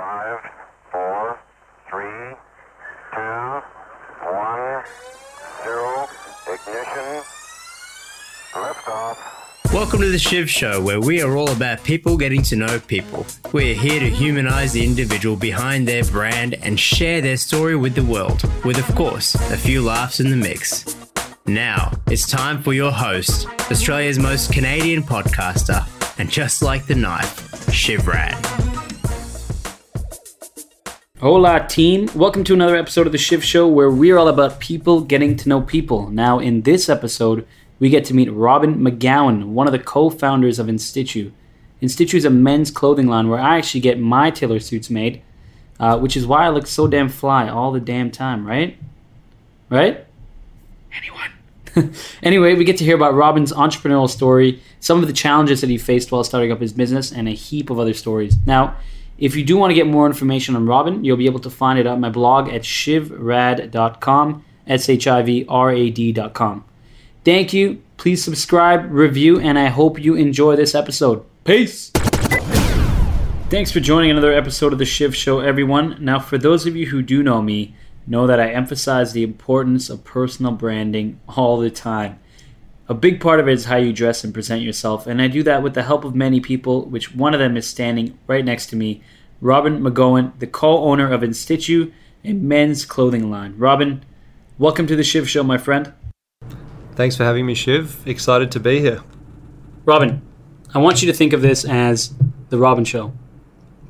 Five, four, three, two, one, zero. Ignition. Liftoff. Welcome to the Shiv Show, where we are all about people getting to know people. We're here to humanize the individual behind their brand and share their story with the world, with, of course, a few laughs in the mix. Now, it's time for your host, Australia's most Canadian podcaster, and just like the knife, Shiv Rad. Hola, team. Welcome to another episode of The Shiv Show where we're all about people getting to know people. Now, in this episode, we get to meet Robin McGowan, one of the co founders of InStitchu. InStitchu is a men's clothing line where I actually get my tailor suits made, uh, which is why I look so damn fly all the damn time, right? Right? Anyone? anyway, we get to hear about Robin's entrepreneurial story, some of the challenges that he faced while starting up his business, and a heap of other stories. Now, if you do want to get more information on Robin, you'll be able to find it on my blog at shivrad.com, S H I V R A D.com. Thank you. Please subscribe, review, and I hope you enjoy this episode. Peace. Thanks for joining another episode of The Shiv Show, everyone. Now, for those of you who do know me, know that I emphasize the importance of personal branding all the time. A big part of it is how you dress and present yourself, and I do that with the help of many people, which one of them is standing right next to me, Robin McGowan, the co-owner of InStitchu, a men's clothing line. Robin, welcome to the Shiv Show, my friend. Thanks for having me, Shiv. Excited to be here. Robin, I want you to think of this as the Robin Show.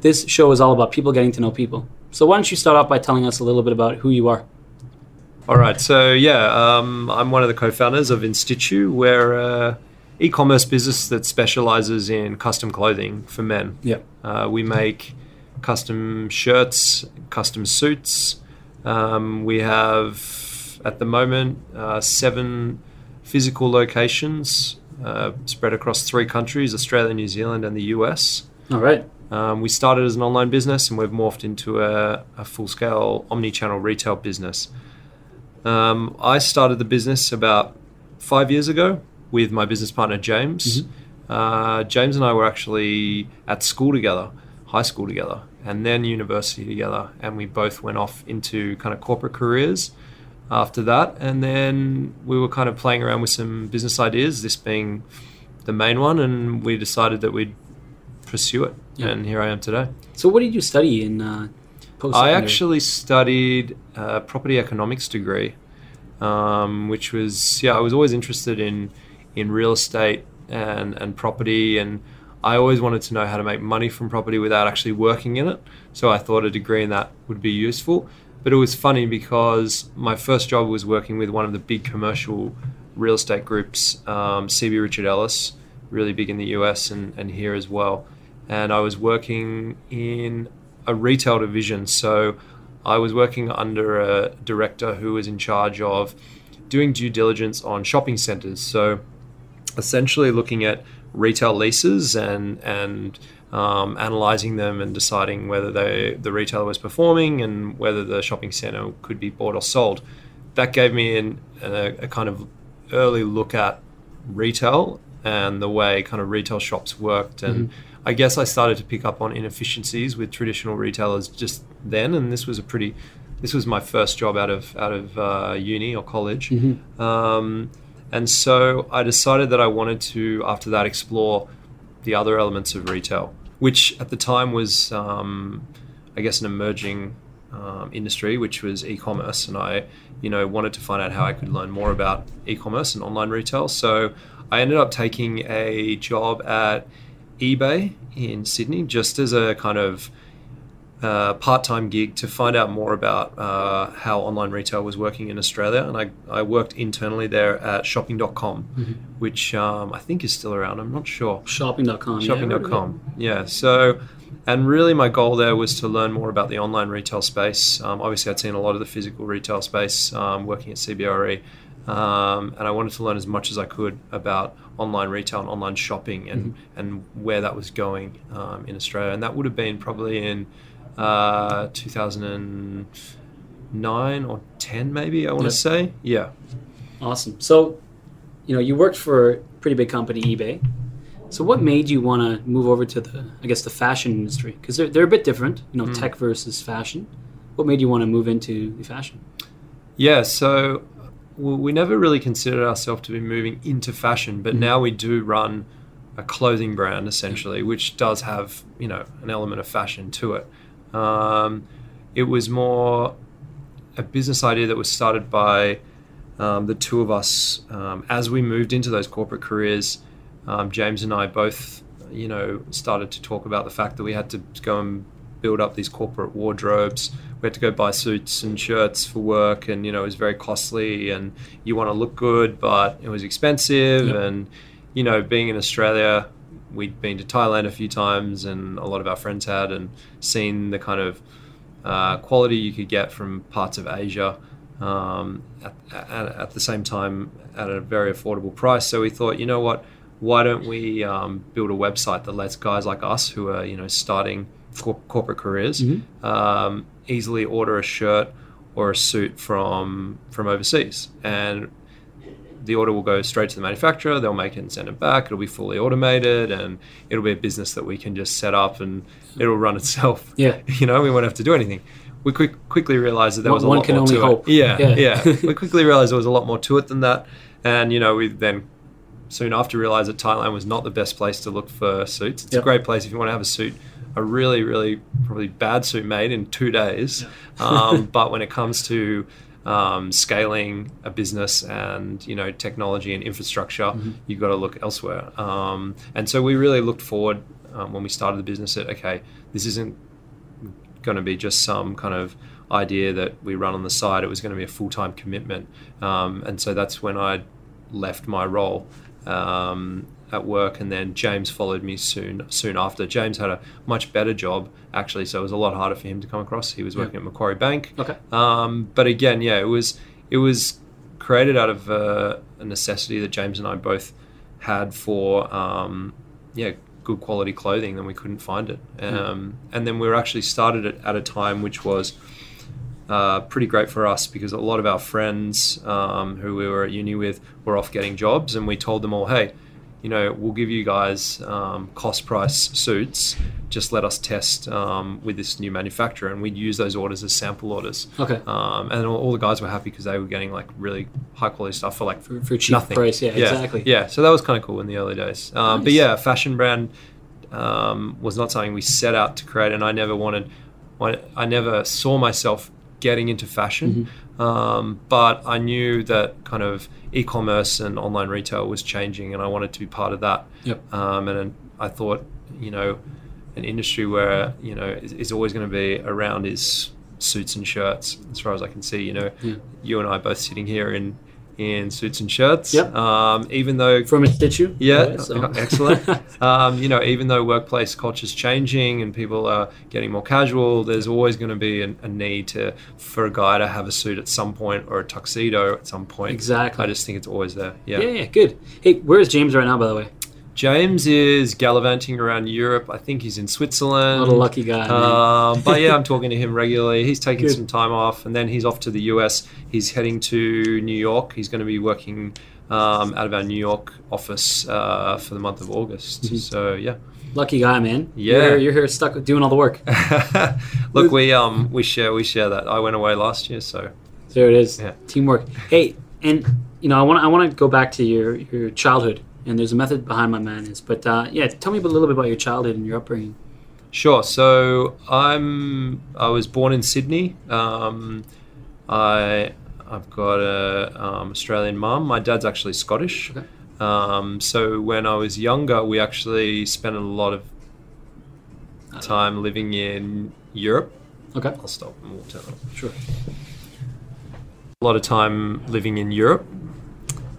This show is all about people getting to know people. So why don't you start off by telling us a little bit about who you are? All right, so yeah, um, I'm one of the co-founders of InStitchu. We're an e-commerce business that specializes in custom clothing for men. Yep. Uh, we make custom shirts, custom suits. Um, we have at the moment uh, seven physical locations uh, spread across three countries: Australia, New Zealand, and the US. All right. Um, we started as an online business and we've morphed into a, a full scale omni channel retail business. Um, I started the business about five years ago with my business partner, James. Uh, James and I were actually at school together, high school together, and then university together. And we both went off into kind of corporate careers after that. And then we were kind of playing around with some business ideas, this being the main one. And we decided that we'd pursue it. Yeah. And here I am today. So what did you study in uh, I actually studied a property economics degree, um, which was yeah. I was always interested in in real estate and and property, and I always wanted to know how to make money from property without actually working in it. So I thought a degree in that would be useful. But it was funny because my first job was working with one of the big commercial real estate groups, um, CB Richard Ellis, really big in the US and, and here as well. And I was working in a retail division. So I was working under a director who was in charge of doing due diligence on shopping centers. So essentially looking at retail leases and and um, analyzing them and deciding whether they, the retailer was performing and whether the shopping center could be bought or sold. That gave me an, a, a kind of early look at retail and the way kind of retail shops worked and I guess I started to pick up on inefficiencies with traditional retailers just then, and this was a pretty, this was my first job out of out of uh, uni or college, um, and so I decided that I wanted to after that explore the other elements of retail, which at the time was, um, I guess, an emerging um, industry, which was e-commerce, and I, you know, wanted to find out how I could learn more about e-commerce and online retail. So I ended up taking a job at eBay in Sydney just as a kind of uh, part-time gig to find out more about uh, how online retail was working in Australia, and I, I worked internally there at Shopping.com, which um, I think is still around. I'm not sure. shopping.com. yeah, Shopping.com. Yeah. So, and really, my goal there was to learn more about the online retail space. Um, obviously, I'd seen a lot of the physical retail space um, working at CBRE, um, and I wanted to learn as much as I could about online retail and online shopping and and where that was going um, in Australia. And that would have been probably in uh, 2009 or 10, maybe. I want to say. Yeah. Awesome. So, you know, you worked for a pretty big company, eBay. So, what made you want to move over to the, I guess, the fashion industry? Because they're, they're a bit different, you know, Hmm. tech versus fashion. What made you want to move into the fashion? Yeah, so we never really considered ourselves to be moving into fashion, but now we do run a clothing brand essentially, which does have you know an element of fashion to it. Um, it was more a business idea that was started by um, the two of us um, as we moved into those corporate careers. Um, James and I both, you know, started to talk about the fact that we had to go and build up these corporate wardrobes. We had to go buy suits and shirts for work, and you know, it was very costly. And you want to look good, but it was expensive. Yep. And you know, being in Australia, we'd been to Thailand a few times, and a lot of our friends had, and seen the kind of uh, quality you could get from parts of Asia um, at, at, at the same time at a very affordable price. So we thought, you know what, why don't we um, build a website that lets guys like us who are you know starting cor- corporate careers um, easily order a shirt or a suit from from overseas and the order will go straight to the manufacturer. They'll make it and send it back. It'll be fully automated, and it'll be a business that we can just set up and it'll run itself. Yeah. you know, we won't have to do anything. We quick, quickly realized that there One- was a one lot can more only to hope. it. Yeah, Yeah. yeah. we quickly realized there was a lot more to it than that, and you know, we then soon after realized that Thailand was not the best place to look for suits. It's Yep. a great place if you want to have a suit, a really, really probably bad suit made in two days. Um, but when it comes to um, scaling a business and you know technology and infrastructure, you've got to look elsewhere. Um, and so we really looked forward um, when we started the business that okay, this isn't going to be just some kind of idea that we run on the side. It was going to be a full time commitment, um, and so that's when I left my role um, at work, and then James followed me soon. Soon after, James had a much better job actually, so it was a lot harder for him to come across. He was working at Macquarie Bank. Okay. Um, but again, yeah, it was it was created out of uh, a necessity that James and I both had for um, yeah good quality clothing, and we couldn't find it. Um, And then we were actually started it at a time which was uh, pretty great for us because a lot of our friends um, who we were at uni with were off getting jobs, and we told them all, hey. You know, we'll give you guys um, cost price suits. Just let us test um, with this new manufacturer, and we'd use those orders as sample orders. Okay. Um, and all, all the guys were happy because they were getting like really high quality stuff for like For, for cheap nothing. price, yeah, yeah, exactly. Yeah, so that was kind of cool in the early days. Um, But Nice. yeah, fashion brand um, was not something we set out to create, and I never wanted, I I never saw myself getting into fashion. Mm-hmm. Um, but I knew that kind of e-commerce and online retail was changing, and I wanted to be part of that. Yep. Um, and I thought, you know, an industry where you know is, is always going to be around is suits and shirts. As far as I can see, you know, Yeah. you and I both sitting here in in suits and shirts. Yep. Um, even though From InStitchu. yeah, right, so- excellent. um, you know, even though workplace culture is changing and people are getting more casual, there's always going to be a, a need to for a guy to have a suit at some point or a tuxedo at some point. Exactly. I just think it's always there. yeah, yeah, good. Hey, where's James right now, by the way? James is gallivanting around Europe. I think he's in Switzerland. What a lucky guy. Um, but yeah, I'm talking to him regularly. He's taking Good. some time off, and then he's off to the US. He's heading to New York. He's going to be working um, out of our New York office uh, for the month of August. Mm-hmm. So yeah, lucky guy, man. Yeah. You're, you're here stuck doing all the work. look, we um we share we share that. I went away last year, so There it is. Yeah. Teamwork. Hey, and you know, I want I want to go back to your your childhood, and there's a method behind my madness. But uh, yeah, tell me a little bit about your childhood and your upbringing. Sure. So I'm I was born in Sydney. Um, I I've got a um, Australian mum. My dad's actually Scottish. Okay. Um, so when I was younger, we actually spent a lot of time living in Europe. Okay. I'll stop and we'll turn off. Sure. a lot of time living in Europe.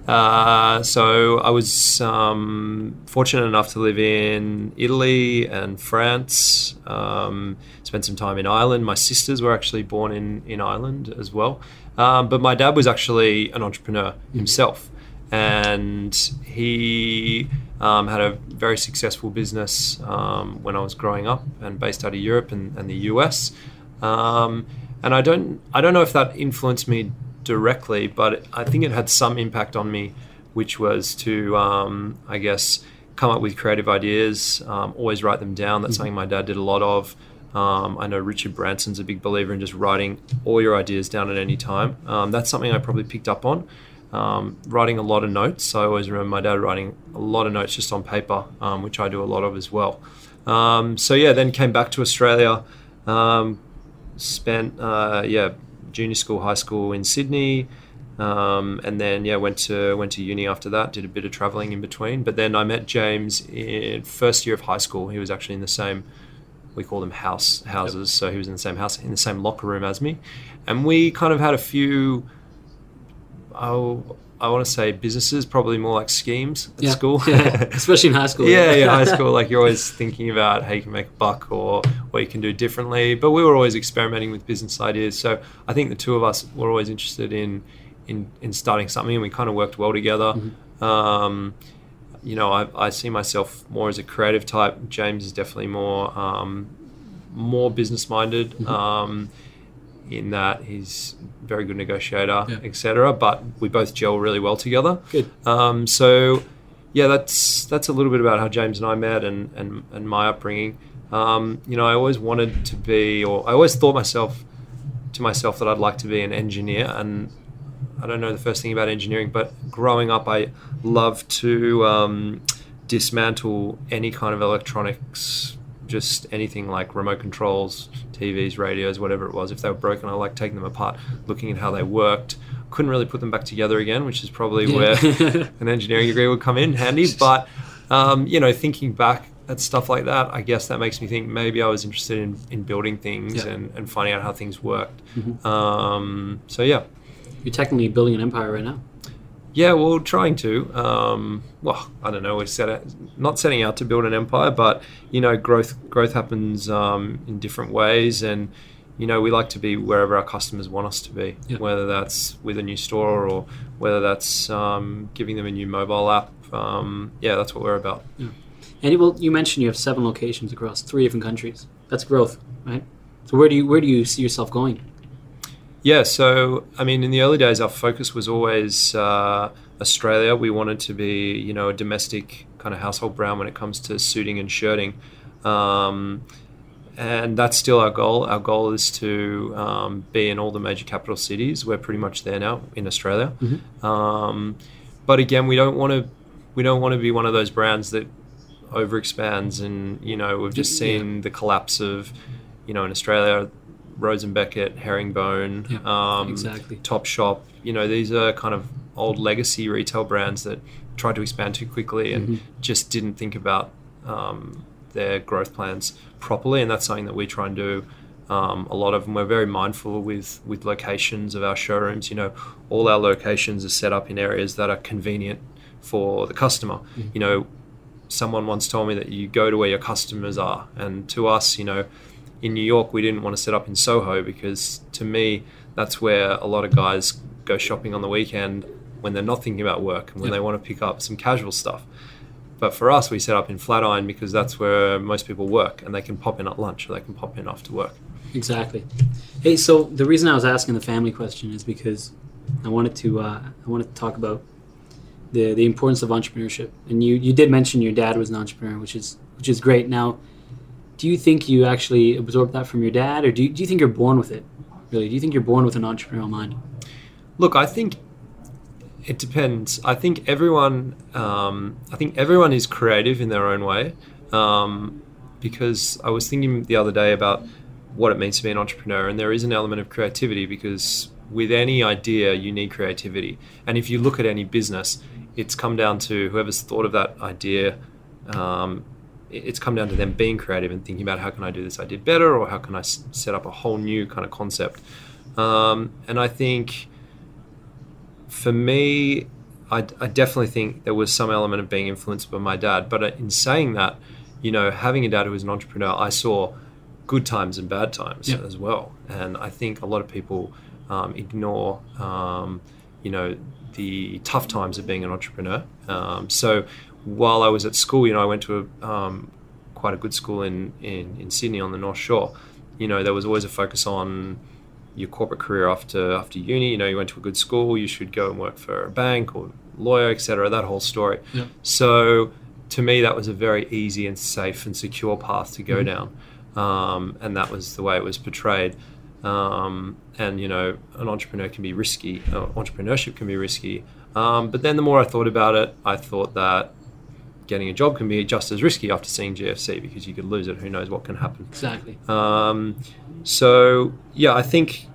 Uh, so I was um, fortunate enough to live in Italy and France. Um, spent some time in Ireland. My sisters were actually born in in Ireland as well. Um, but my dad was actually an entrepreneur himself, and he um, had a very successful business um, when I was growing up, and based out of Europe and, and the US. Um, and I don't I don't know if that influenced me directly, but I think it had some impact on me, which was to um, I guess come up with creative ideas, um, always write them down. That's something my dad did a lot of. Um, I know Richard Branson's a big believer in just writing all your ideas down at any time. Um, that's something I probably picked up on. Um, writing a lot of notes. I always remember my dad writing a lot of notes just on paper, um, which I do a lot of as well. Um, so yeah, then came back to Australia. Um, spent uh, yeah junior school, high school in Sydney. Um, and then yeah, went to went to uni after that. Did a bit of traveling in between. But then I met James in first year of high school. He was actually in the same we call them house houses. So he was in the same house in the same locker room as me, and we kind of had a few. Oh, I want to say businesses, probably more like schemes at Yeah. school. Yeah, especially in high school. yeah, yeah, high school. Like you're always thinking about how you can make a buck or what you can do differently. But we were always experimenting with business ideas. So I think the two of us were always interested in in, in starting something, and we kind of worked well together. Um, you know, I, I see myself more as a creative type. James is definitely more um, more business minded. Um, in that he's a very good negotiator, Yeah. etc. But we both gel really well together. Good. Um, so, yeah, that's that's a little bit about how James and I met and and, and my upbringing. Um, you know, I always wanted to be, or I always thought myself to myself that I'd like to be an engineer. And I don't know the first thing about engineering, but growing up, I loved to um, dismantle any kind of electronics, just anything like remote controls, TVs, radios, whatever it was. If they were broken, I liked taking them apart, looking at how they worked. Couldn't really put them back together again, which is probably Yeah. where an engineering degree would come in handy. But um, you know, thinking back at stuff like that, I guess that makes me think maybe I was interested in, in building things Yeah. and, and finding out how things worked. Um, so yeah, You're technically building an empire right now. Yeah, well, trying to. Um, well, I don't know. We're set out, not setting out to build an empire, but you know, growth growth happens um, in different ways, and you know, we like to be wherever our customers want us to be. Yeah. Whether that's with a new store or whether that's um, giving them a new mobile app. Um, yeah, that's what we're about. And well, you mentioned you have seven locations across three different countries. That's growth, right? So where do you where do you see yourself going? Yeah, so I mean, in the early days, our focus was always uh, Australia. We wanted to be, you know, a domestic kind of household brand when it comes to suiting and shirting, um, and that's still our goal. Our goal is to um, be in all the major capital cities. We're pretty much there now in Australia, um, but again, we don't want to. We don't want to be one of those brands that overexpands, and you know, we've just Yeah. seen the collapse of, you know, in Australia, Rhodes and Beckett, Herringbone, Yeah, um, exactly. Top Shop. You know, these are kind of old legacy retail brands that tried to expand too quickly and Mm-hmm. just didn't think about um, their growth plans properly. And that's something that we try and do. Um, a lot of them. We're very mindful with with locations of our showrooms. You know, all our locations are set up in areas that are convenient for the customer. Mm-hmm. You know, someone once told me that you go to where your customers are, and to us, you know, in New York, we didn't want to set up in Soho because to me, that's where a lot of guys go shopping on the weekend when they're not thinking about work and when Yeah. they want to pick up some casual stuff. But for us, we set up in Flatiron because that's where most people work and they can pop in at lunch or they can pop in after work. Exactly. Hey, so the reason I was asking the family question is because I wanted to uh, I wanted to talk about the the importance of entrepreneurship. And you you did mention your dad was an entrepreneur, which is which is great. Now, do you think you actually absorbed that from your dad, or do you, do you think you're born with it? Really, do you think you're born with an entrepreneurial mind? Look, I think it depends. I think everyone, um, I think everyone is creative in their own way. Um, because I was thinking the other day about what it means to be an entrepreneur, and there is an element of creativity because with any idea you need creativity. And if you look at any business, it's come down to whoever's thought of that idea. Um, it's come down to them being creative and thinking about how can I do this idea better, or how can I s- set up a whole new kind of concept. Um, and I think for me, I, I definitely think there was some element of being influenced by my dad. But uh, in saying that, you know, having a dad who was an entrepreneur, I saw good times and bad times Yeah. as well. And I think a lot of people um, ignore, um, you know, the tough times of being an entrepreneur. Um, so while I was at school, you know, I went to a, um, quite a good school in, in, in Sydney on the North Shore. You know, there was always a focus on your corporate career after after uni. You know, you went to a good school, you should go and work for a bank or lawyer, etc. That whole story. Yeah. So to me, that was a very easy and safe and secure path to go down, um, and that was the way it was portrayed. Um, and you know, an entrepreneur can be risky. Uh, entrepreneurship can be risky. Um, but then the more I thought about it, I thought that getting a job can be just as risky after seeing GFC because you could lose it. Who knows what can happen? Exactly. Um, so yeah, I think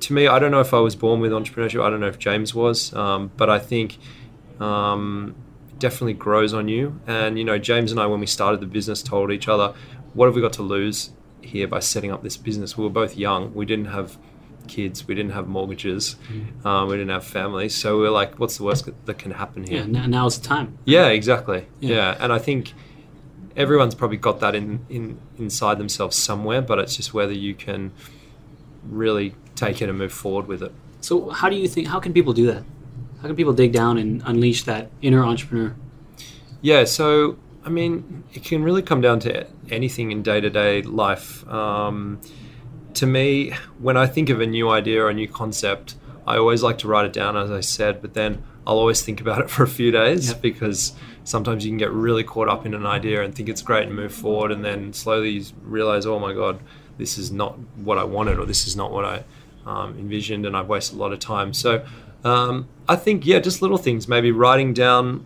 to me, I don't know if I was born with entrepreneurship. I don't know if James was, um, but I think um, definitely grows on you. And you know, James and I, when we started the business, told each other, "What have we got to lose here by setting up this business?" We were both young. We didn't have kids. We didn't have mortgages. Um, we didn't have families. So we are like, "What's the worst that can happen here?" Yeah. Now, now's the time. Yeah, exactly. Yeah. Yeah. and I think everyone's probably got that in, in inside themselves somewhere, but it's just whether you can really take it and move forward with it. So, how do you think? How can people do that? How can people dig down and unleash that inner entrepreneur? Yeah, so I mean, it can really come down to anything in day to day life. Um, to me, when I think of a new idea or a new concept, I always like to write it down, as I said, but then I'll always think about it for a few days Yep. because sometimes you can get really caught up in an idea and think it's great and move forward, and then slowly you realize, oh my God, this is not what I wanted or this is not what I um, envisioned, and I've wasted a lot of time. So um, I think, yeah, just little things, maybe writing down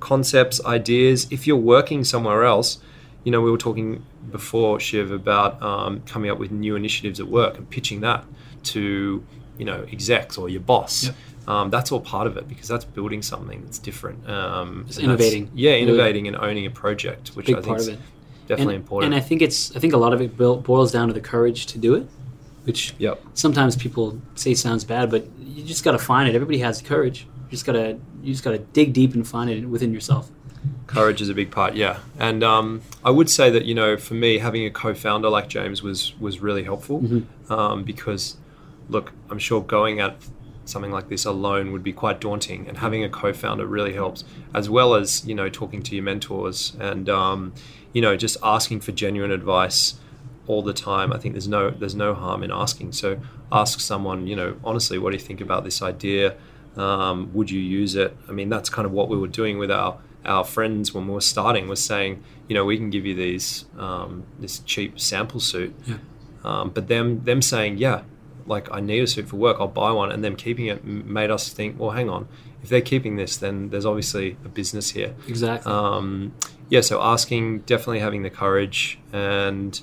concepts, ideas. If you're working somewhere else, you know, we were talking before, Shiv, about um, coming up with new initiatives at work and pitching that to, you know, execs or your boss. Yep. Um, that's all part of it because that's building something that's different. Um, It's innovating. Yeah, innovating and owning a project, which I think is definitely and, important. And I think it's. I think a lot of it boils down to the courage to do it, which yep. sometimes people say sounds bad, but you just got to find it. Everybody has courage. You just gotta. You just gotta dig deep and find it within yourself. Courage is a big part, yeah. And um, I would say that you know, for me, having a co-founder like James was was really helpful um, because, look, I'm sure going at something like this alone would be quite daunting, and having a co-founder really helps, as well as you know, talking to your mentors and um, you know, just asking for genuine advice all the time. I think there's no there's no harm in asking. So ask someone, you know, honestly, what do you think about this idea? Um, would you use it? I mean, that's kind of what we were doing with our our friends when we were starting. Was saying, you know, we can give you these um, this cheap sample suit, Yeah. um, but them them saying, yeah, like I need a suit for work, I'll buy one, and them keeping it made us think, well, hang on, if they're keeping this, then there's obviously a business here. Exactly. Um, yeah, so asking, definitely having the courage, and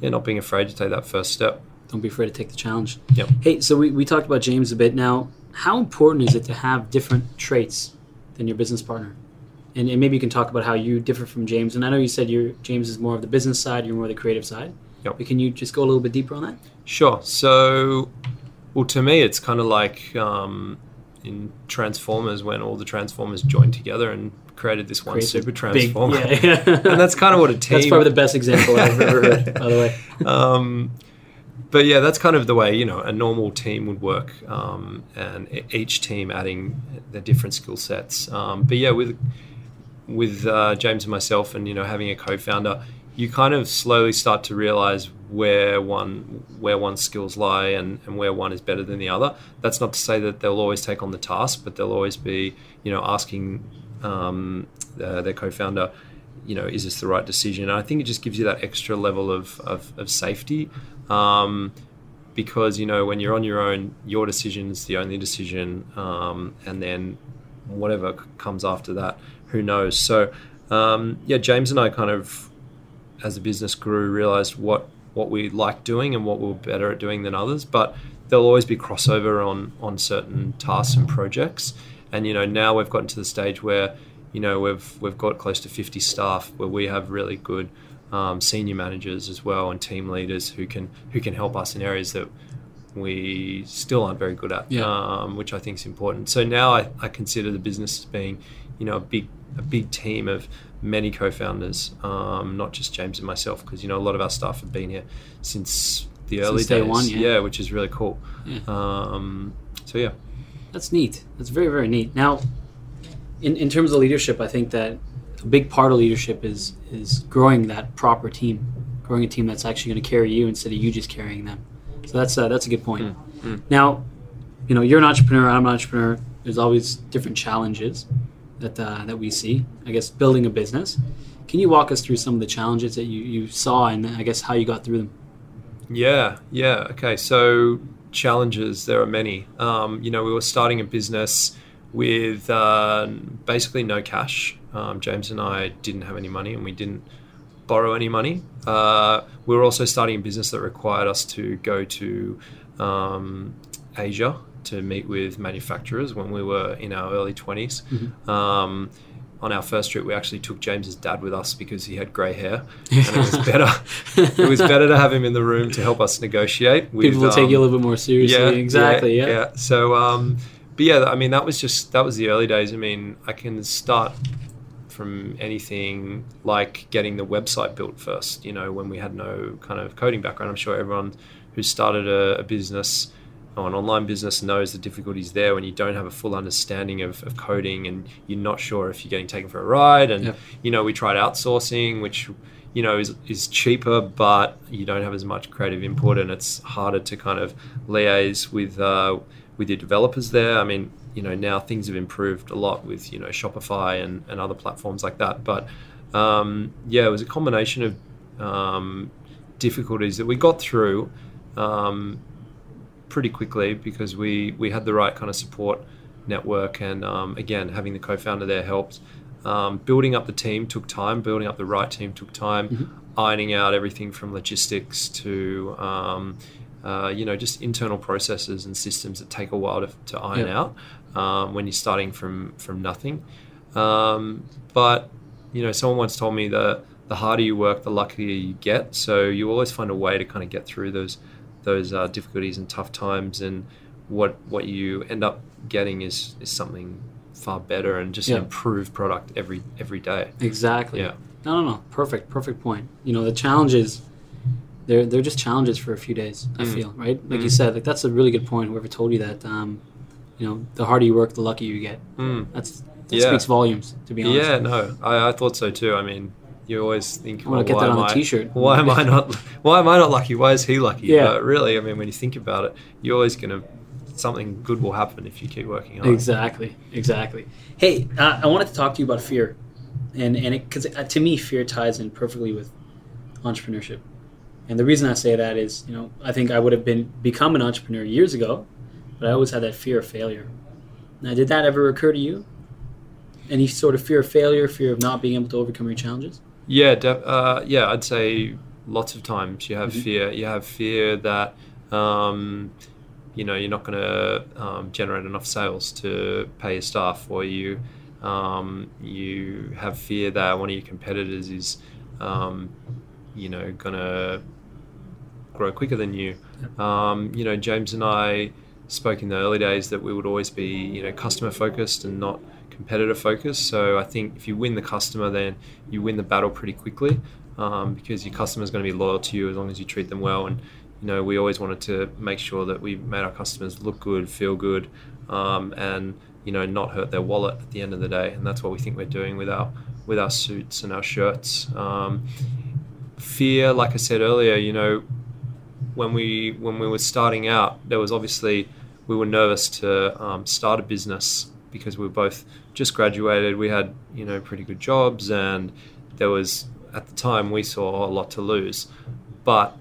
yeah, not being afraid to take that first step. Don't be afraid to take the challenge. Yep. Hey, so we, we talked about James a bit. Now, how important is it to have different traits than your business partner? And, and maybe you can talk about how you differ from James. And I know you said you're, James is more of the business side, you're more the creative side. Yep. But can you just go a little bit deeper on that? Sure. So, well, to me, it's kind of like um, in Transformers when all the Transformers joined together and created this one super big- transformer. yeah, yeah. and that's kind of what a team. That's probably the best example I've ever heard, by the way. um, but yeah, that's kind of the way you know a normal team would work, um, and each team adding their different skill sets. Um, but yeah, with with uh, James and myself, and you know having a co-founder, you kind of slowly start to realize where one where one's skills lie and, and where one is better than the other. That's not to say that they'll always take on the task, but they'll always be you know asking um, uh, their co-founder you know, is this the right decision? And I think it just gives you that extra level of, of, of safety um, because, you know, when you're on your own, your decision is the only decision. Um, and then whatever comes after that, who knows? So, um, yeah, James and I kind of, as the business grew, realized what, what we like doing and what we we're better at doing than others. But there'll always be crossover on, on certain tasks and projects. And, you know, now we've gotten to the stage where, you know we've we've got close to 50 staff where we have really good um, senior managers as well and team leaders who can who can help us in areas that we still aren't very good at Yeah. um, which I think is important so now I, I consider the business as being you know a big a big team of many co-founders um, not just James and myself because you know a lot of our staff have been here since the early Since day days one, yeah. which is really cool Yeah. um, so yeah That's neat. That's very, very neat. Now, in, in terms of leadership, I think that a big part of leadership is is growing that proper team, growing a team that's actually going to carry you instead of you just carrying them. So that's uh, that's a good point. Now, you know, you're an entrepreneur. I'm an entrepreneur. There's always different challenges. That uh, that we see. I guess building a business. Can you walk us through some of the challenges that you, you saw and I guess how you got through them? Yeah, yeah. Okay, so challenges, there are many. Um, you know, we were starting a business with uh, basically no cash. Um, James and I didn't have any money and we didn't borrow any money. Uh, we were also starting a business that required us to go to um, Asia to meet with manufacturers when we were in our early 20s. Um, on our first trip, we actually took James's dad with us because he had grey hair, and it was better. it was better to have him in the room to help us negotiate. With, People will take you a um, little bit more seriously. Yeah, exactly. Yeah. Yeah. So, um, but yeah, I mean, that was just that was the early days. I mean, I can start from anything like getting the website built first. You know, when we had no kind of coding background, I'm sure everyone who started a, a business an online business knows the difficulties there when you don't have a full understanding of, of coding and you're not sure if you're getting taken for a ride. And Yep. you know, we tried outsourcing, which you know is, is cheaper, but you don't have as much creative input, and it's harder to kind of liaise with uh, with your developers there. I mean, you know, now things have improved a lot with you know Shopify and, and other platforms like that. But um, yeah, it was a combination of um, difficulties that we got through um, pretty quickly because we we had the right kind of support network, and um, again, having the co-founder there helped. Um, building up the team took time. Building up the right team took time. Ironing out everything from logistics to um, uh, you know just internal processes and systems that take a while to, to iron Yeah. out um, when you're starting from from nothing. Um, but you know, someone once told me that the harder you work, the luckier you get. So you always find a way to kind of get through those those uh, difficulties and tough times. And what what you end up getting is is something far better and just Yeah. an improved product every every day. Exactly. Yeah. No, no, no. Perfect. Perfect point. You know, the challenges, they're they're just challenges for a few days. I Mm. feel right. Like you Mm. said, like that's a really good point. Whoever told you that, um, you know, the harder you work, the luckier you get. Mm. That's that Yeah. speaks volumes. To be honest. Yeah, no, I, I thought so too. I mean, you always think, I well, get why that on am a I- t-shirt. Why am I not? Why am I not lucky? Why is he lucky? Yeah. But really, I mean, when you think about it, you're always gonna something good will happen if you keep working hard. Exactly. Exactly. Hey, uh, I wanted to talk to you about fear, and and because uh, to me, fear ties in perfectly with entrepreneurship. And the reason I say that is, you know, I think I would have been become an entrepreneur years ago, but I always had that fear of failure. Now, did that ever occur to you? Any sort of fear of failure, fear of not being able to overcome your challenges? Yeah, uh, yeah, I'd say lots of times you have Mhm. fear. You have fear that um, you know you're not going to um, generate enough sales to pay your staff, or you um, you have fear that one of your competitors is um, you know going to grow quicker than you. Um, you know, James and I spoke in the early days that we would always be you know customer focused and not competitor focused. So I think if you win the customer, then you win the battle pretty quickly um, because your customer is going to be loyal to you as long as you treat them well. And you know, we always wanted to make sure that we made our customers look good, feel good, um, and you know, not hurt their wallet at the end of the day. And that's what we think we're doing with our with our suits and our shirts. Um, fear, like I said earlier, you know, when we when we were starting out, there was obviously we were nervous to um, start a business because we were both just graduated. We had you know pretty good jobs, and there was at the time we saw a lot to lose. But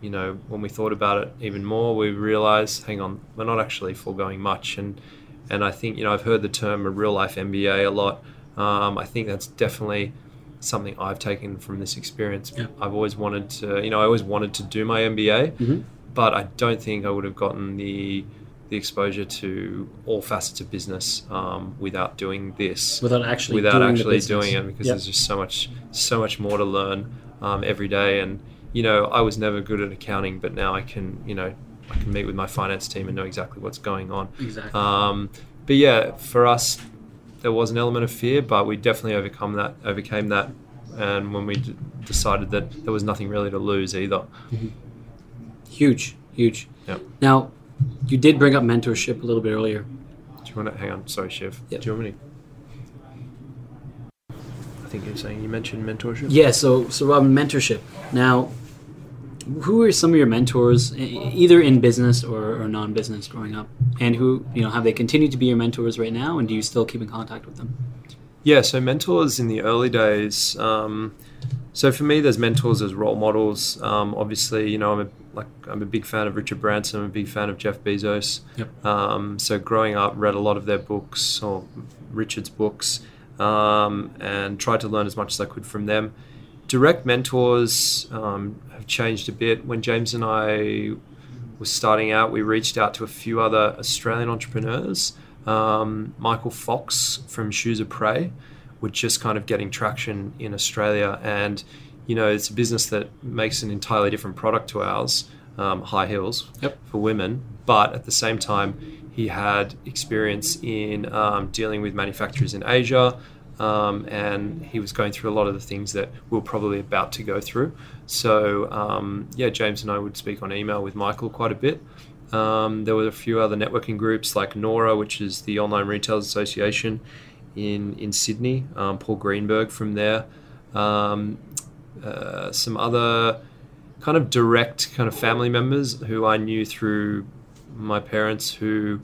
you know when we thought about it even more, we realized, hang on, we're not actually foregoing much. And and I think you know I've heard the term a real life MBA a lot. Um, I think that's definitely something I've taken from this experience. Yeah. I've always wanted to, you know, I always wanted to do my MBA, Mhm. but I don't think I would have gotten the the exposure to all facets of business um, without doing this, Without actually without doing actually doing it, because Yep. there's just so much so much more to learn um, every day. And you know, I was never good at accounting, but now I can, you know, I can meet with my finance team and know exactly what's going on. Exactly. Um, but yeah, for us, there was an element of fear, but we definitely overcome that, overcame that, and when we d- decided that there was nothing really to lose either. huge, huge. Yep. Now, you did bring up mentorship a little bit earlier. Do you want to hang on? Sorry, Shiv. Yep. Do you want me? to- I think you're saying you mentioned mentorship. Yeah, so so Robin, mentorship. Now, who are some of your mentors, either in business or, or non-business, growing up, and who you know have they continued to be your mentors right now, and do you still keep in contact with them? Yeah, so mentors in the early days. Um, so for me, there's mentors as role models. Um, obviously, you know, I'm a like I'm a big fan of Richard Branson. I'm a big fan of Jeff Bezos. Yep. Um, so growing up, read a lot of their books or Richard's books, um, and tried to learn as much as I could from them. Direct mentors um, have changed a bit. When James and I were starting out, we reached out to a few other Australian entrepreneurs. Um, Michael Fox from Shoes of Prey were just kind of getting traction in Australia, and you know it's a business that makes an entirely different product to ours, um, high heels Yep. for women, but at the same time he had experience in um, dealing with manufacturers in Asia. Um, and he was going through a lot of the things that we are probably about to go through. So, um, yeah, James and I would speak on email with Michael quite a bit. Um, there were a few other networking groups like Nora, which is the Online Retailers Association in in Sydney. Um, Paul Greenberg from there. Um, uh, some other kind of direct kind of family members who I knew through my parents who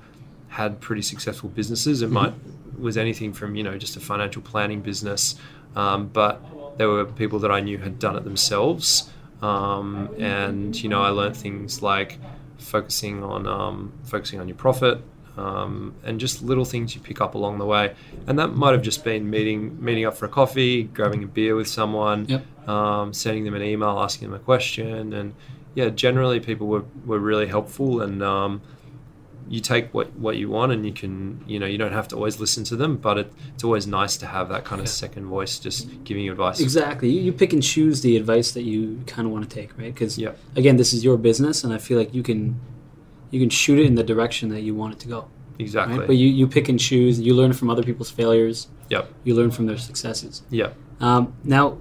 had pretty successful businesses. It might was anything from you know just a financial planning business, um, but there were people that I knew had done it themselves, um, and you know I learned things like focusing on um, focusing on your profit. Um, and just little things you pick up along the way, and that might have just been meeting meeting up for a coffee, grabbing a beer with someone, Yep. um, sending them an email, asking them a question, and yeah, generally people were, were really helpful. And um, you take what, what you want, and you can you know you don't have to always listen to them, but it, it's always nice to have that kind of Yeah. second voice just giving you advice. Exactly. You, you pick and choose the advice that you kind of want to take, right? Because Yep. again, this is your business, and I feel like you can you can shoot it in the direction that you want it to go. Exactly. Right? But you, you pick and choose. You learn from other people's failures. Yep. You learn from their successes. Yep. Um, now,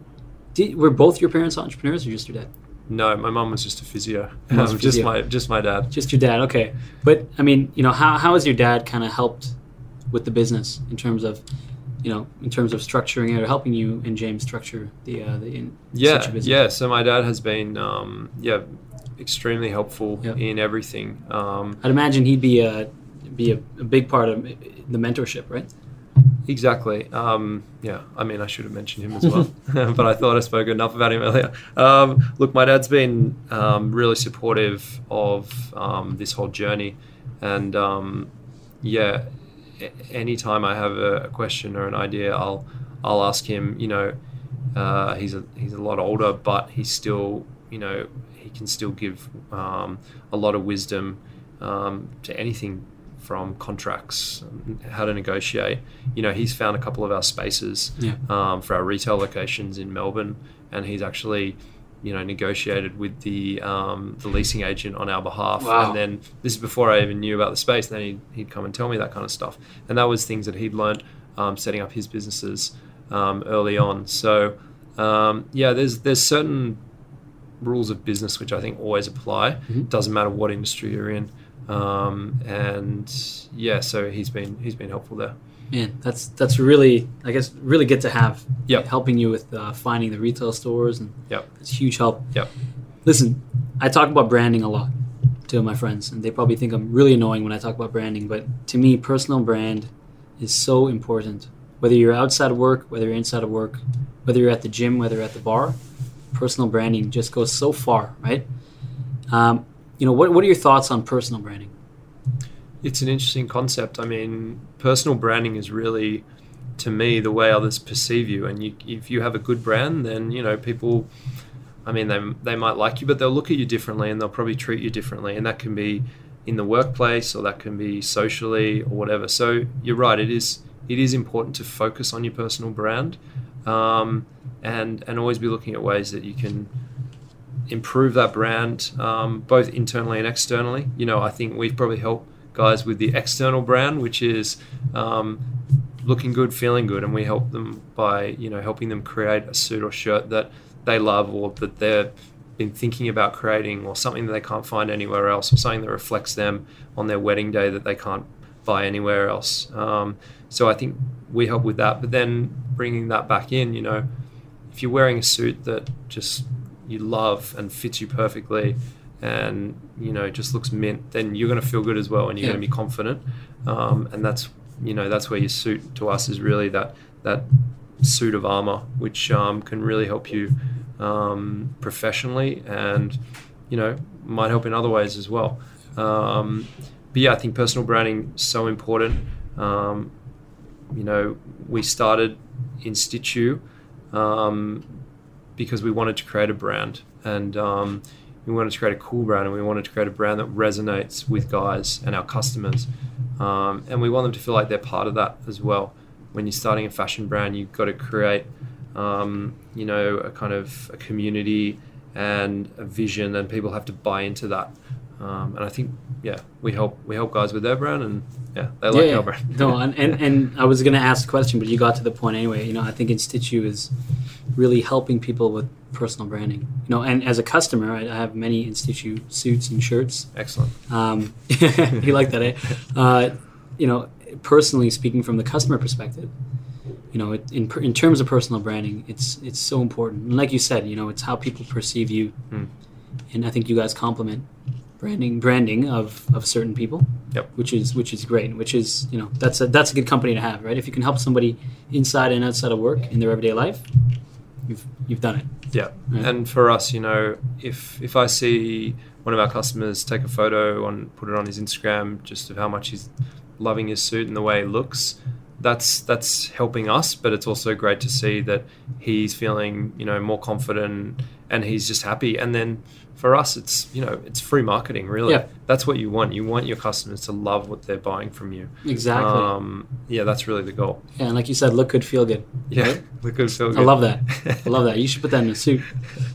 did, were both your parents entrepreneurs, or just your dad? No, my mom was just a physio. Um, a just my just my dad. Just your dad, okay. But I mean, you know, how how has your dad kind of helped with the business in terms of, you know, in terms of structuring it or helping you and James structure the uh, the in Yeah, such a business? yeah. So my dad has been um, yeah extremely helpful Yep. in everything. Um, I'd imagine he'd be a be a, a big part of the mentorship, right? Exactly. Um, yeah, I mean, I should have mentioned him as well, but I thought I spoke enough about him earlier. Um, look, my dad's been um, really supportive of um, this whole journey, and um, yeah, anytime I have a, question or an idea, I'll I'll ask him. You know, uh, he's a he's a lot older, but he's still you know he can still give um, a lot of wisdom um, to anything from contracts, how to negotiate. You know, he's found a couple of our spaces Yeah. um, for our retail locations in Melbourne, and he's actually, you know, negotiated with the um, the leasing agent on our behalf. Wow. And then this is before I even knew about the space. Then he'd, he'd come and tell me that kind of stuff, and that was things that he'd learned um, setting up his businesses um, early on. So um, yeah, there's there's certain rules of business which I think always apply. Mhm. Doesn't matter what industry you're in. Um, and yeah, so he's been he's been helpful there. Man, that's that's really I guess really good to have. Helping you with uh, finding the retail stores and Yep. it's huge help. Yep. Listen, I talk about branding a lot to my friends, and they probably think I'm really annoying when I talk about branding. But to me, personal brand is so important. Whether you're outside of work, whether you're inside of work, whether you're at the gym, whether you're at the bar, personal branding just goes so far, right? Um, you know, what what are your thoughts on personal branding? It's an interesting concept. I mean, personal branding is really, to me, the way others perceive you. And you, if you have a good brand, then you know people. I mean, they they might like you, but they'll look at you differently, and they'll probably treat you differently. And that can be in the workplace, or that can be socially, or whatever. So you're right. It is it is important to focus on your personal brand, um, and and always be looking at ways that you can improve that brand um, both internally and externally. You know, I think we've probably helped guys with the external brand, which is um, looking good, feeling good, and we help them by you know helping them create a suit or shirt that they love or that they've been thinking about creating or something that they can't find anywhere else or something that reflects them on their wedding day that they can't buy anywhere else. Um, so I think we help with that, but then bringing that back in, you know, if you're wearing a suit that just you love and fits you perfectly and you know just looks mint then you're going to feel good as well and you're Yeah. going to be confident um, and that's you know that's where your suit to us is really that that suit of armor, which um, can really help you um, professionally and you know might help in other ways as well. Um, but yeah, I think personal branding is so important. Um, you know, we started InStitchu um, because we wanted to create a brand and um, we wanted to create a cool brand and we wanted to create a brand that resonates with guys and our customers. Um, and we want them to feel like they're part of that as well. When you're starting a fashion brand, you've got to create, um, you know, a kind of a community and a vision, and people have to buy into that. Um, and I think, yeah, we help we help guys with their brand, and yeah, they like yeah, our brand. no, and, and and I was gonna ask the question, but you got to the point anyway. You know, I think InStitchu is really helping people with personal branding. You know, and as a customer, I, I have many InStitchu suits and shirts. Excellent. Um, you like that, eh? Uh, you know, personally speaking, from the customer perspective, you know, it, in in terms of personal branding, it's it's so important. And like you said, you know, it's how people perceive you, Mm. and I think you guys complement branding branding of, of certain people. Yep. Which is which is great. Which is you know that's a that's a good company to have, right? If you can help somebody inside and outside of work in their everyday life, you've you've done it. Yeah. Right. And for us, you know, if if I see one of our customers take a photo and put it on his Instagram just of how much he's loving his suit and the way it looks, that's that's helping us, but it's also great to see that he's feeling, you know, more confident and he's just happy. And then for us it's, you know, it's free marketing really. Yeah. That's what you want. You want your customers to love what they're buying from you. Exactly. Um, yeah, that's really the goal. yeah, and like you said, look good, feel good. Yeah. right? Look good, feel good. I love that. I love that. You should put that in a suit.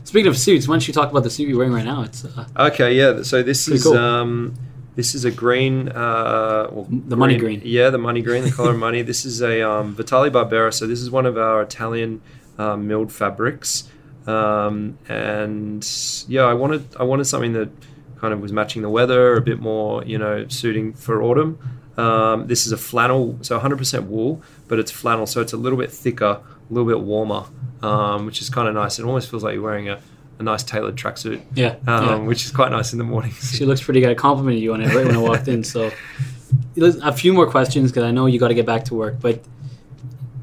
Speaking of suits, why don't you talk about the suit you're wearing right now? It's uh, Okay, yeah. So this is cool. um, this is a green, uh, well, The money green. Yeah, the money green, the color of money. This is a um, Vitale Barberis. So this is one of our Italian uh, milled fabrics, um, and yeah, I wanted I wanted something that kind of was matching the weather, a bit more, you know, suiting for autumn. Um, this is a flannel, so 100% wool, but it's flannel, so it's a little bit thicker, a little bit warmer, um, which is kind of nice. It almost feels like you're wearing a, a nice tailored tracksuit yeah, um, yeah. which is quite nice in the mornings. She looks pretty good. I complimented you on it right when I walked in. So, a few more questions because I know you got to get back to work. But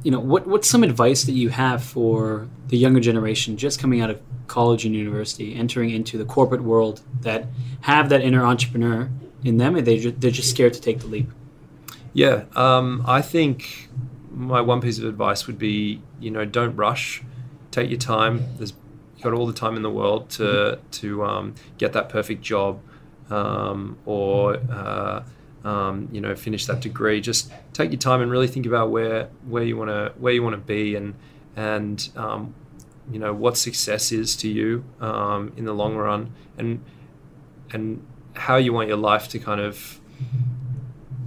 you know, what what's some advice that you have for the younger generation just coming out of college and university, entering into the corporate world that have that inner entrepreneur in them, and they they're just scared to take the leap. Yeah, um, I think my one piece of advice would be, you know, don't rush. Take your time. There's you got all the time in the world to to um, get that perfect job, um, or uh, um, you know, finish that degree. Just take your time and really think about where where you want to where you want to be and and um, you know what success is to you um, in the long run and and how you want your life to kind of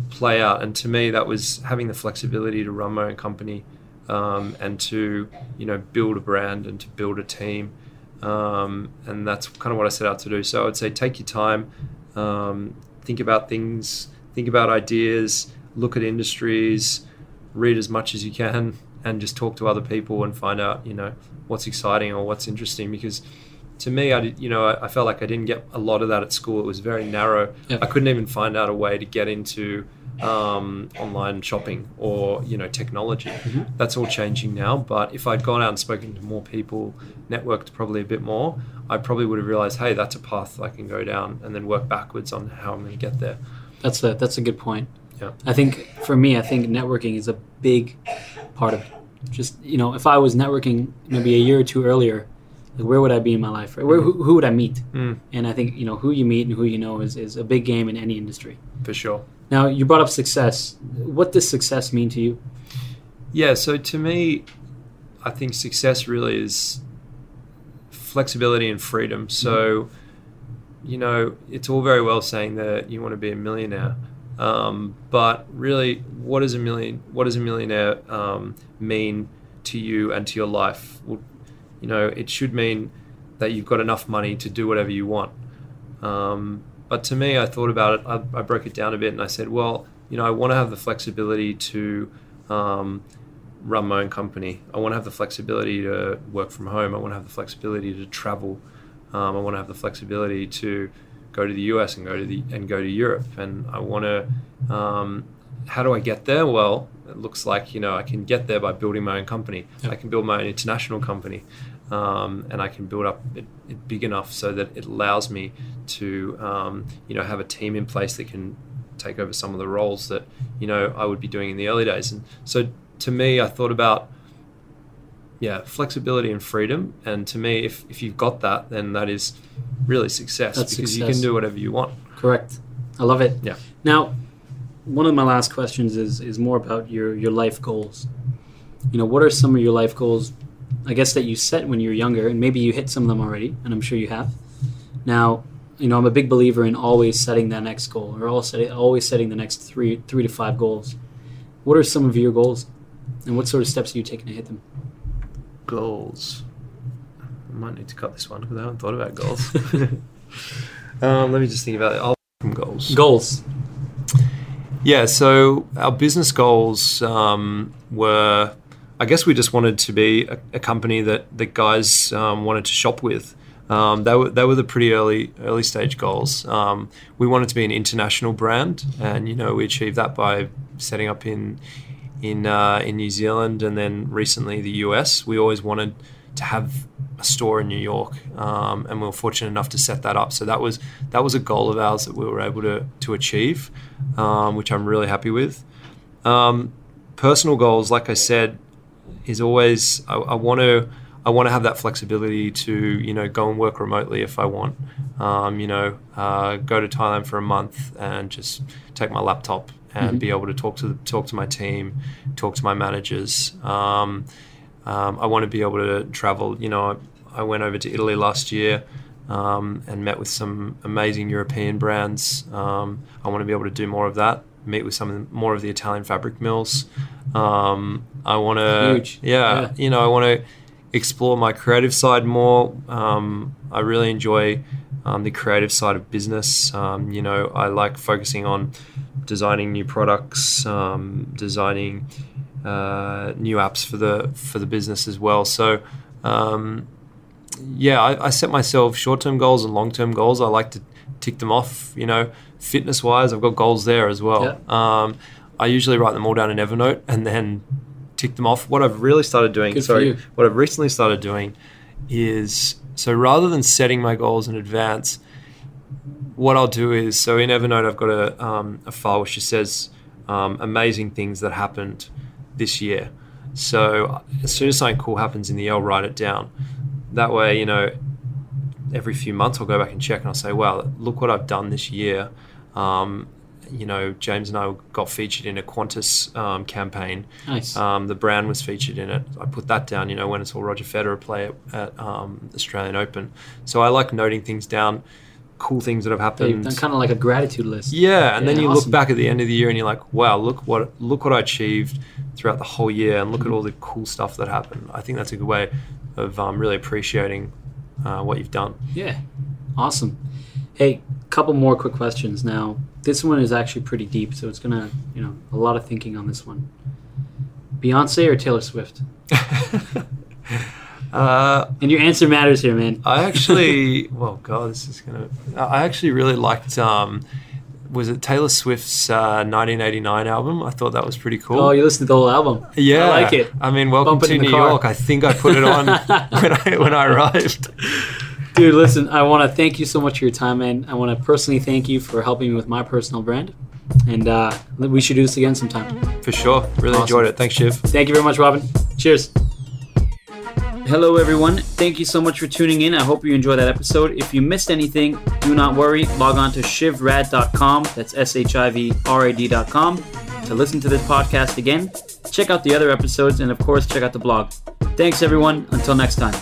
play out. And to me, that was having the flexibility to run my own company um, and to you know build a brand and to build a team. Um, and that's kind of what I set out to do. So I would say take your time, um, think about things, think about ideas, look at industries, read as much as you can, and just talk to other people and find out you know what's exciting or what's interesting because to me, I did, you know, I, felt like I didn't get a lot of that at school. It was very narrow. Yep. I couldn't even find out a way to get into um, online shopping or you know technology. That's all changing now. But if I'd gone out and spoken to more people, networked probably a bit more, I probably would have realized, hey, that's a path I can go down, and then work backwards on how I'm going to get there. That's a that's a good point. Yeah. I think for me, I think networking is a big part of it. Just you know, if I was networking maybe a year or two earlier, like where would I be in my life? Right? Where who, who would I meet? Mm, And I think you know who you meet and who you know is, is a big game in any industry. for sure. Now you brought up success. What does success mean to you? Yeah, so to me, I think success really is flexibility and freedom. So, you know, it's all very well saying that you want to be a millionaire, um, but really, what does a million? What does a millionaire um, mean to you and to your life? Well, you know, it should mean that you've got enough money to do whatever you want. Um, but to me, I thought about it. I, I broke it down a bit, and I said, well, you know, I want to have the flexibility to um, run my own company. I want to have the flexibility to work from home. I want to have the flexibility to travel. Um, I want to have the flexibility to go to the US and go to the and go to Europe. And I want to. Um, how do I get there? Well, it looks like you know I can get there by building my own company. Yeah. I can build my own international company, um, and I can build up it, it big enough so that it allows me to um, you know have a team in place that can take over some of the roles that you know I would be doing in the early days. And so to me, I thought about yeah flexibility and freedom. And to me, if if you've got that, then that is really success That's because you can do whatever you want. Correct. I love it. Yeah. Now, one of my last questions is is more about your your life goals. You know, what are some of your life goals? I guess that you set when you were younger, and maybe you hit some of them already, and I'm sure you have. Now, you know, I'm a big believer in always setting that next goal, or always setting, always setting the next three three to five goals. What are some of your goals, and what sort of steps are you taking to hit them? Goals. I might need to cut this one because I haven't thought about goals. um, let me just think about it. I'll from goals. Goals. Yeah, so our business goals um, were, I guess we just wanted to be a, a company that the guys um, wanted to shop with. Um, they were they were the pretty early early stage goals. Um, we wanted to be an international brand, and you know we achieved that by setting up in in uh, in New Zealand and then recently the US. We always wanted to have a store in New York, um, and we were fortunate enough to set that up. So that was that was a goal of ours that we were able to to achieve, um, which I'm really happy with. Um, personal goals, like I said, is always I, I want to I want to have that flexibility to you know go and work remotely if I want. Um, you know, uh, go to Thailand for a month and just take my laptop and Mhm. be able to talk to the, talk to my team, talk to my managers. Um, um, I want to be able to travel. You know, I, I went over to Italy last year um, and met with some amazing European brands. Um, I want to be able to do more of that. Meet with some of the, more of the Italian fabric mills. Um, I want to, yeah, Yeah. you know, I want to explore my creative side more. Um, I really enjoy um, the creative side of business. Um, you know, I like focusing on designing new products, um, designing uh, new apps for the for the business as well. So, um, yeah, I, I set myself short term goals and long term goals. I like to tick them off. You know, fitness wise, I've got goals there as well. Um, I usually write them all down in Evernote and then tick them off. What I've really started doing, Good sorry, what I've recently started doing is so rather than setting my goals in advance, what I'll do is so in Evernote I've got a, um, a file which just says um, amazing things that happened this year. So as soon as something cool happens in the year, I'll write it down. That way, you know, every few months I'll go back and check and I'll say, wow, look what I've done this year. Um, you know, James and I got featured in a Qantas um, campaign. Nice. Um, the brand was featured in it. I put that down, you know, when I saw Roger Federer play at, at um, Australian Open. So I like noting things down, cool things that have happened. kind of like a gratitude list. Yeah, and then you awesome. look back at the end of the year and you're like, wow, look what look what I achieved throughout the whole year, and look at all the cool stuff that happened. I think that's a good way of um, really appreciating uh, what you've done. Yeah. Awesome. Hey, couple more quick questions now. This one is actually pretty deep, so it's gonna, you know, a lot of thinking on this one. Beyonce or Taylor Swift? uh, And your answer matters here, man. I actually, well, God, this is gonna. I actually really liked. Um, was it Taylor Swift's uh, 1989 album? I thought that was pretty cool. Oh, you listened to the whole album. Yeah, I like it. I mean, welcome Bump to New. York. I think I put it on when I when I arrived. Dude, listen, I want to thank you so much for your time, man. I want to personally thank you for helping me with my personal brand. And uh, we should do this again sometime. For sure, really Awesome. enjoyed it. Thanks, Shiv. Thank you very much, Robin. Cheers. Hello, everyone. Thank you so much for tuning in. I hope you enjoyed that episode. If you missed anything, do not worry. Log on to shivrad.com. That's S H I V R A D.com to listen to this podcast again. Check out the other episodes and, of course, check out the blog. Thanks, everyone. Until next time.